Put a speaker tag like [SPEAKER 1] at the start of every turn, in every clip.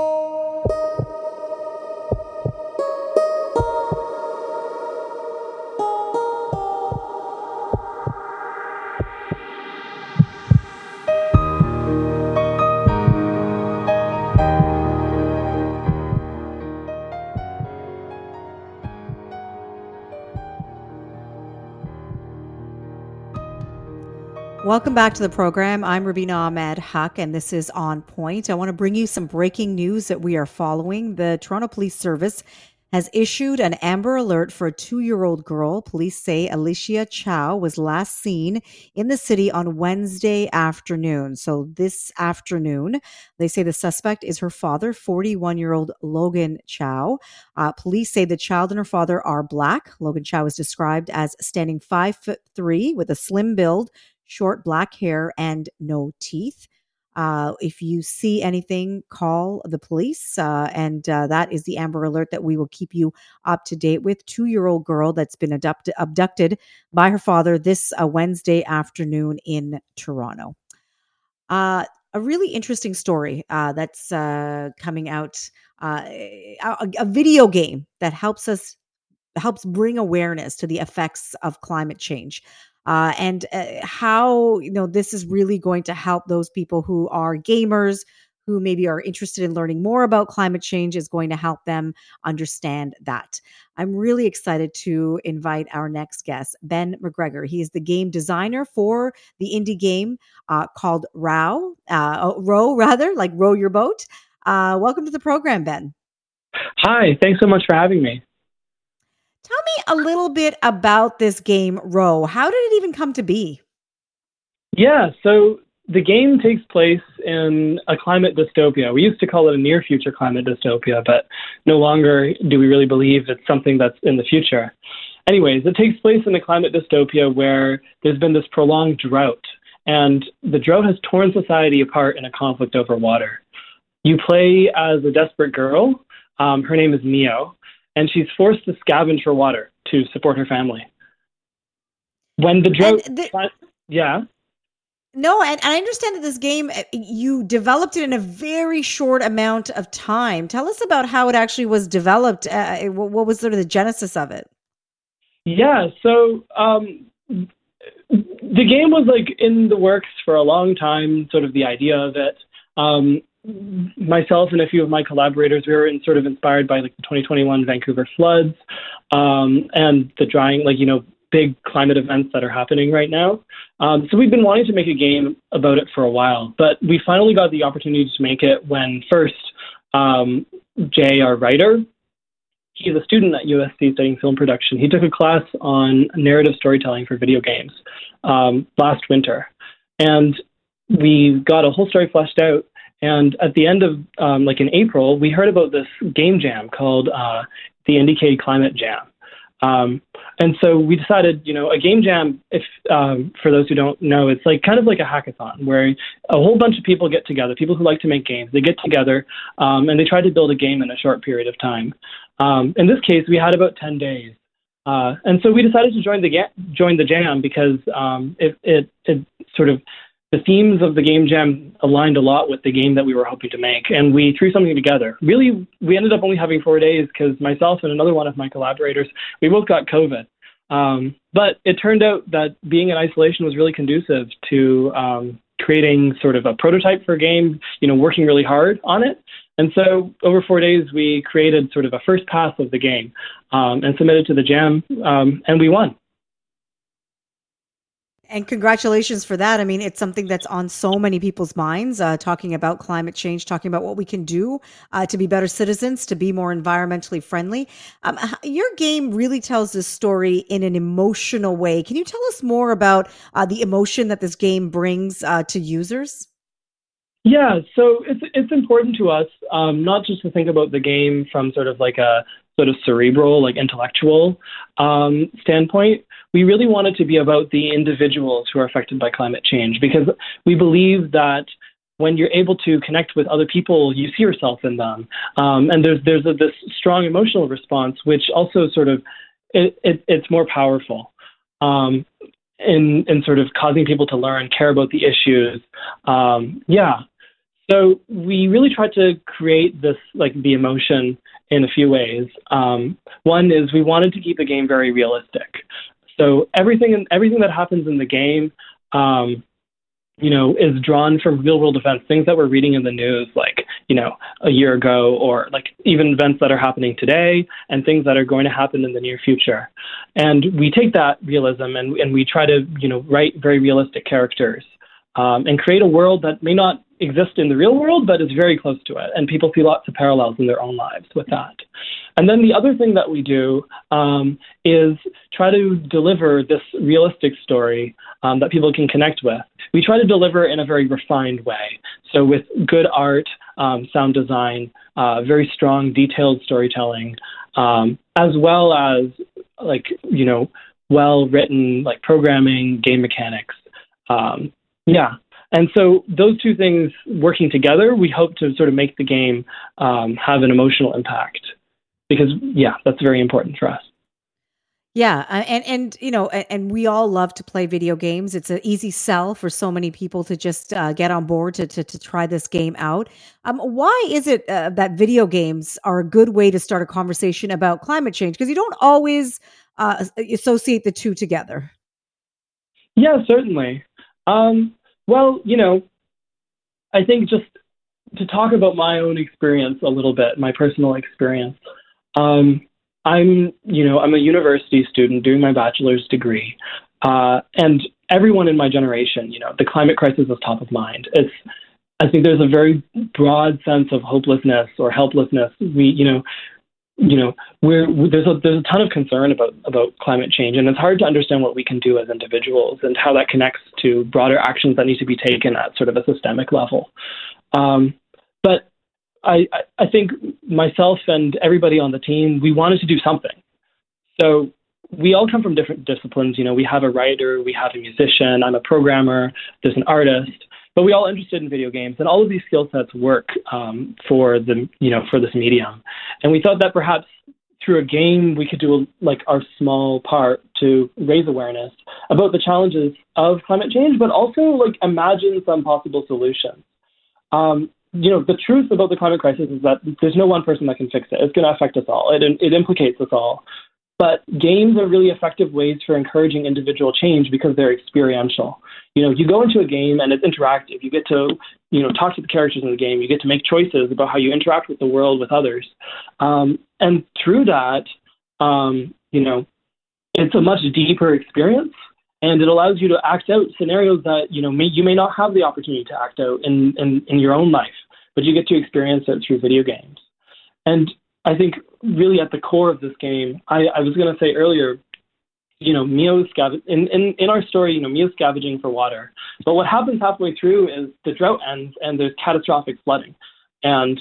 [SPEAKER 1] Música Welcome back to the program. I'm Rubina Ahmed Haq, and this is On Point. I want to bring you some breaking news that we are following. The Toronto Police Service has issued an Amber Alert for a two year old girl. Police say Alicia Chow was last seen in the city on Wednesday afternoon. So, this afternoon, they say the suspect is her father, 41 year old Logan Chow. Uh, police say the child and her father are black. Logan Chow is described as standing five foot three with a slim build short black hair, and no teeth. Uh, if you see anything, call the police. Uh, and uh, that is the Amber Alert that we will keep you up to date with. Two year old girl that's been abducted, abducted by her father this uh, Wednesday afternoon in Toronto. Uh, a really interesting story uh, that's coming out a, a video game that helps us helps bring awareness to the effects of climate change uh, and uh, how you know this is really going to help those people who are gamers who maybe are interested in learning more about climate change is going to help them understand that. I'm really excited to invite our next guest, Ben McGregor. He is the game designer for the indie game uh, called Row, uh, oh, Row rather, like row your boat. Uh, welcome to the program, Ben.
[SPEAKER 2] Hi, thanks so much for having me.
[SPEAKER 1] Tell me a little bit about this game, Row. How did it even come to be?
[SPEAKER 2] Yeah, so the game takes place in a climate dystopia. We used to call it a near future climate dystopia, but no longer do we really believe it's something that's in the future. Anyways, it takes place in a climate dystopia where there's been this prolonged drought, and the drought has torn society apart in a conflict over water. You play as a desperate girl. Um, her name is Mio, and she's forced to scavenge for water to support her family. When the drought, the, yeah.
[SPEAKER 1] No, and, and I understand that this game uh, you developed it in a very short amount of time. Tell us about how it actually was developed. Uh, uh what was sort of the genesis of it?
[SPEAKER 2] Yeah, so um, the game was like in the works for a long time. Sort of the idea of it. Um, myself and a few of my collaborators, we were in, sort of inspired by like the 2021 Vancouver floods um, and the drying, like you know, big climate events that are happening right now. Um, so we've been wanting to make a game about it for a while, but we finally got the opportunity to make it when first um, Jay, our writer, he's a student at USC studying film production. He took a class on narrative storytelling for video games um, last winter, and we got a whole story fleshed out and at the end of, um, like in April, we heard about this game jam called uh, the IndieCade Climate Jam. Um, and so we decided, you know, a game jam, if um, for those who don't know, it's like kind of like a hackathon where a whole bunch of people get together, people who like to make games, they get together um, and they try to build a game in a short period of time. Um, in this case, we had about 10 days. Uh, and so we decided to join the join the jam because um, it, it, it sort of the themes of the game jam aligned a lot with the game that we were hoping to make, and we threw something together. Really, we ended up only having four days because myself and another one of my collaborators, we both got COVID. Um, but it turned out that being in isolation was really conducive to um, creating sort of a prototype for a game, you know, working really hard on it. And so over four days, we created sort of a first pass of the game um, and submitted to the jam, um, and we won.
[SPEAKER 1] And congratulations for that. I mean, it's something that's on so many people's minds, uh, talking about climate change, talking about what we can do uh, to be better citizens, to be more environmentally friendly. Um, your game really tells this story in an emotional way. Can you tell us more about uh, the emotion that this game brings uh, to users?
[SPEAKER 2] Yeah, so it's it's important to us um, not just to think about the game from sort of like a sort of cerebral, like intellectual um, standpoint, we really want it to be about the individuals who are affected by climate change because we believe that when you're able to connect with other people, you see yourself in them, um, and there's there's a, this strong emotional response, which also sort of it, it, it's more powerful. Um, in, in sort of causing people to learn, care about the issues. Um, yeah, So we really tried to create this, like the emotion in a few ways. Um, one is we wanted to keep the game very realistic. So everything everything that happens in the game, um, you know, is drawn from real world events, things that we're reading in the news, like you know, a year ago, or like even events that are happening today, and things that are going to happen in the near future. And we take that realism and and we try to you know write very realistic characters um, and create a world that may not exist in the real world, but is very close to it. And people see lots of parallels in their own lives with that. And then the other thing that we do um, is try to deliver this realistic story um, that people can connect with. We try to deliver in a very refined way. So with good art, um, sound design, uh, very strong, detailed storytelling, um, as well as like you know well written like programming, game mechanics. Um, yeah. And so those two things working together, we hope to sort of make the game um, have an emotional impact because, yeah, that's very important for us.
[SPEAKER 1] Yeah, and and you know, and we all love to play video games. It's an easy sell for so many people to just uh, get on board to, to, to try this game out. Um, why is it uh, that video games are a good way to start a conversation about climate change? Because you don't always uh, associate the two together.
[SPEAKER 2] Yeah, certainly. Um, well, you know, I think just to talk about my own experience a little bit, my personal experience. Um, I'm, you know, I'm a university student doing my bachelor's degree, uh, and everyone in my generation, you know, the climate crisis is top of mind. It's, I think there's a very broad sense of hopelessness or helplessness. We, you know, you know, we're, there's a there's a ton of concern about about climate change, and it's hard to understand what we can do as individuals and how that connects to broader actions that need to be taken at sort of a systemic level. Um, but I I think myself and everybody on the team we wanted to do something. So we all come from different disciplines. You know, we have a writer, we have a musician, I'm a programmer, there's an artist but we all interested in video games, and all of these skill sets work um, for the you know for this medium. And we thought that perhaps through a game we could do a, like our small part to raise awareness about the challenges of climate change, but also like imagine some possible solutions. Um, you know, the truth about the climate crisis is that there's no one person that can fix it. It's going to affect us all. It, it implicates us all. But games are really effective ways for encouraging individual change because they're experiential. You know, you go into a game and it's interactive. You get to, you know, talk to the characters in the game. You get to make choices about how you interact with the world with others. Um, and through that, um, you know, it's a much deeper experience and it allows you to act out scenarios that you know may, you may not have the opportunity to act out in, in, in your own life, but you get to experience it through video games. And I think really at the core of this game, I, I was going to say earlier, you know, Mio scav- in, in, in our story, you know, Mio's scavenging for water. But what happens halfway through is the drought ends and there's catastrophic flooding. And,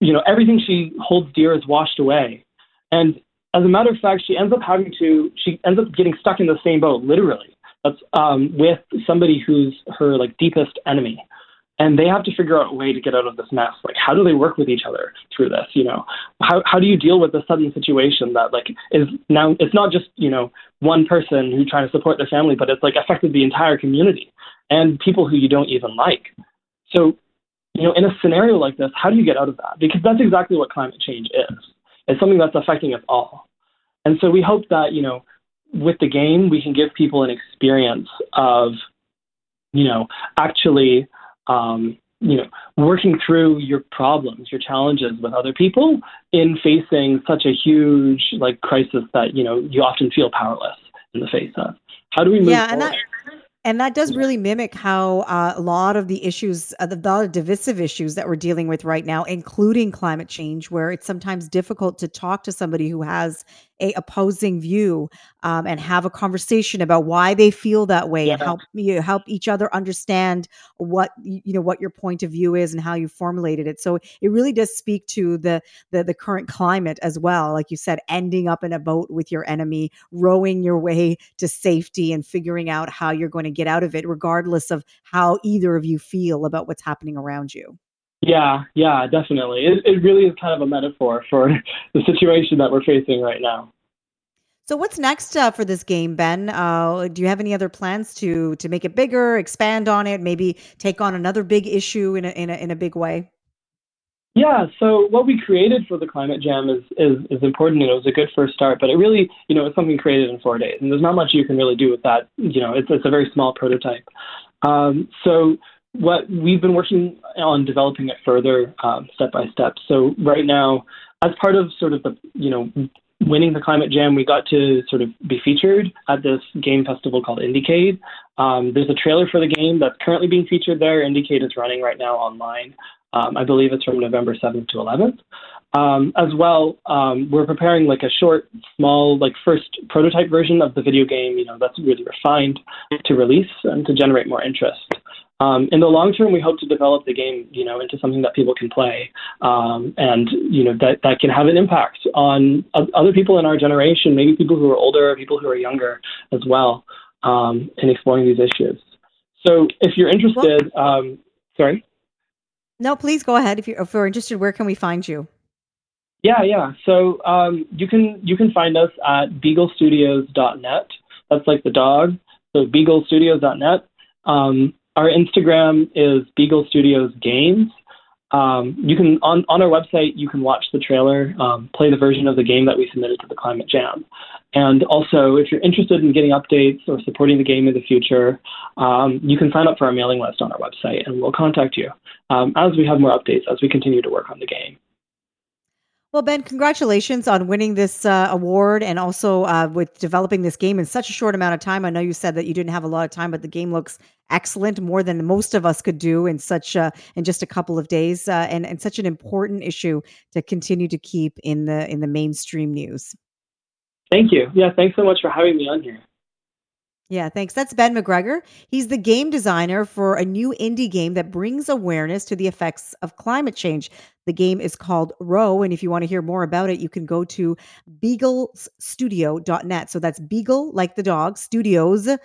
[SPEAKER 2] you know, everything she holds dear is washed away. And as a matter of fact, she ends up having to, she ends up getting stuck in the same boat, literally. That's um, with somebody who's her like deepest enemy and they have to figure out a way to get out of this mess. Like, how do they work with each other through this? You know, how how do you deal with the sudden situation that like is now? It's not just you know one person who's trying to support their family, but it's like affected the entire community and people who you don't even like. So, you know, in a scenario like this, how do you get out of that? Because that's exactly what climate change is. It's something that's affecting us all. And so we hope that you know, with the game, we can give people an experience of, you know, actually um, you know, working through your problems, your challenges with other people in facing such a huge like crisis that you know you often feel powerless in the face of. How do we move yeah, forward? And that,
[SPEAKER 1] and that does really mimic how uh, a lot of the issues, uh, the, the divisive issues that we're dealing with right now, including climate change, where it's sometimes difficult to talk to somebody who has a opposing view um, and have a conversation about why they feel that way yeah. and help you help each other understand what you know what your point of view is and how you formulated it. So it really does speak to the the, the current climate as well. Like you said ending up in a boat with your enemy rowing your way to safety and figuring out how you're going to get out of it regardless of how either of you feel about what's happening around you
[SPEAKER 2] yeah, yeah, definitely. It, it really is kind of a metaphor for the situation that we're facing right now.
[SPEAKER 1] So what's next uh, for this game, Ben? Uh, do you have any other plans to to make it bigger, expand on it, maybe take on another big issue in a in a, in a big way?
[SPEAKER 2] Yeah, so what we created for the Climate Jam is, is, is important and it was a good first start, but it really, you know, it's something created in four days and there's not much you can really do with that. You know, it's, it's a very small prototype. Um, so what we've been working on developing it further um, step by step. So right now, as part of sort of the, you know, winning the Climate Jam, we got to sort of be featured at this game festival called Indiecade. Um, there's a trailer for the game that's currently being featured there. Indiecade is running right now online. Um, I believe it's from November 7th to 11th. Um, as well, um, we're preparing like a short, small, like first prototype version of the video game. You know, that's really refined to release and to generate more interest. Um, in the long term, we hope to develop the game, you know, into something that people can play, um, and you know that that can have an impact on other people in our generation, maybe people who are older, people who are younger as well, um, in exploring these issues. So, if you're interested, um, sorry.
[SPEAKER 1] No, please go ahead. If you're, if you're interested, where can we find you?
[SPEAKER 2] Yeah, yeah. So um, you can you can find us at beaglestudios.net. That's like the dog. So beaglestudios.net. Um, our Instagram is Beagle Studios Games. Um, you can on, on our website you can watch the trailer, um, play the version of the game that we submitted to the Climate Jam, and also if you're interested in getting updates or supporting the game in the future, um, you can sign up for our mailing list on our website, and we'll contact you um, as we have more updates as we continue to work on the game.
[SPEAKER 1] Well, Ben, congratulations on winning this uh, award and also uh, with developing this game in such a short amount of time. I know you said that you didn't have a lot of time, but the game looks excellent, more than most of us could do in such uh, in just a couple of days, uh, and and such an important issue to continue to keep in the in the mainstream news.
[SPEAKER 2] Thank you. Yeah, thanks so much for having me on here.
[SPEAKER 1] Yeah, thanks. That's Ben McGregor. He's the game designer for a new indie game that brings awareness to the effects of climate change. The game is called Row. And if you want to hear more about it, you can go to beaglestudio.net. So that's beagle, like the dog, studios.net.